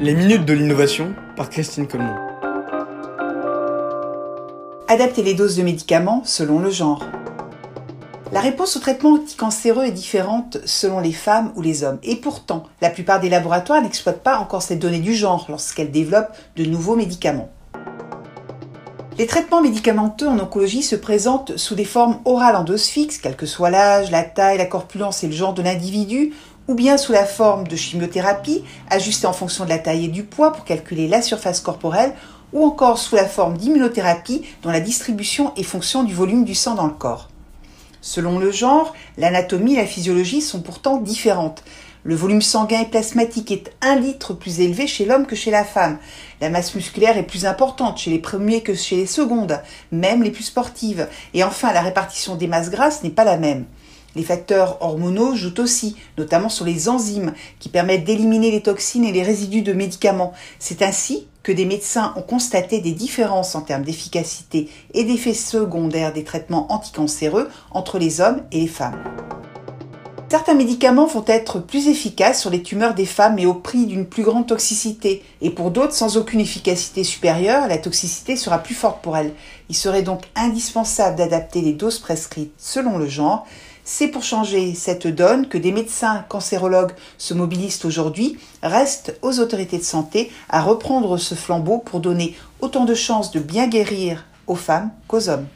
Les minutes de l'innovation par Christine Colmont. Adapter les doses de médicaments selon le genre. La réponse au traitement anticancéreux est différente selon les femmes ou les hommes. Et pourtant, la plupart des laboratoires n'exploitent pas encore ces données du genre lorsqu'elles développent de nouveaux médicaments. Les traitements médicamenteux en oncologie se présentent sous des formes orales en dose fixe, quel que soit l'âge, la taille, la corpulence et le genre de l'individu, ou bien sous la forme de chimiothérapie, ajustée en fonction de la taille et du poids pour calculer la surface corporelle, ou encore sous la forme d'immunothérapie dont la distribution est fonction du volume du sang dans le corps. Selon le genre, l'anatomie et la physiologie sont pourtant différentes. Le volume sanguin et plasmatique est un litre plus élevé chez l'homme que chez la femme. La masse musculaire est plus importante chez les premiers que chez les secondes, même les plus sportives. Et enfin, la répartition des masses grasses n'est pas la même. Les facteurs hormonaux jouent aussi, notamment sur les enzymes qui permettent d'éliminer les toxines et les résidus de médicaments. C'est ainsi que des médecins ont constaté des différences en termes d'efficacité et d'effets secondaires des traitements anticancéreux entre les hommes et les femmes. Certains médicaments vont être plus efficaces sur les tumeurs des femmes mais au prix d'une plus grande toxicité. Et pour d'autres, sans aucune efficacité supérieure, la toxicité sera plus forte pour elles. Il serait donc indispensable d'adapter les doses prescrites selon le genre. C'est pour changer cette donne que des médecins cancérologues se mobilisent aujourd'hui. Reste aux autorités de santé à reprendre ce flambeau pour donner autant de chances de bien guérir aux femmes qu'aux hommes.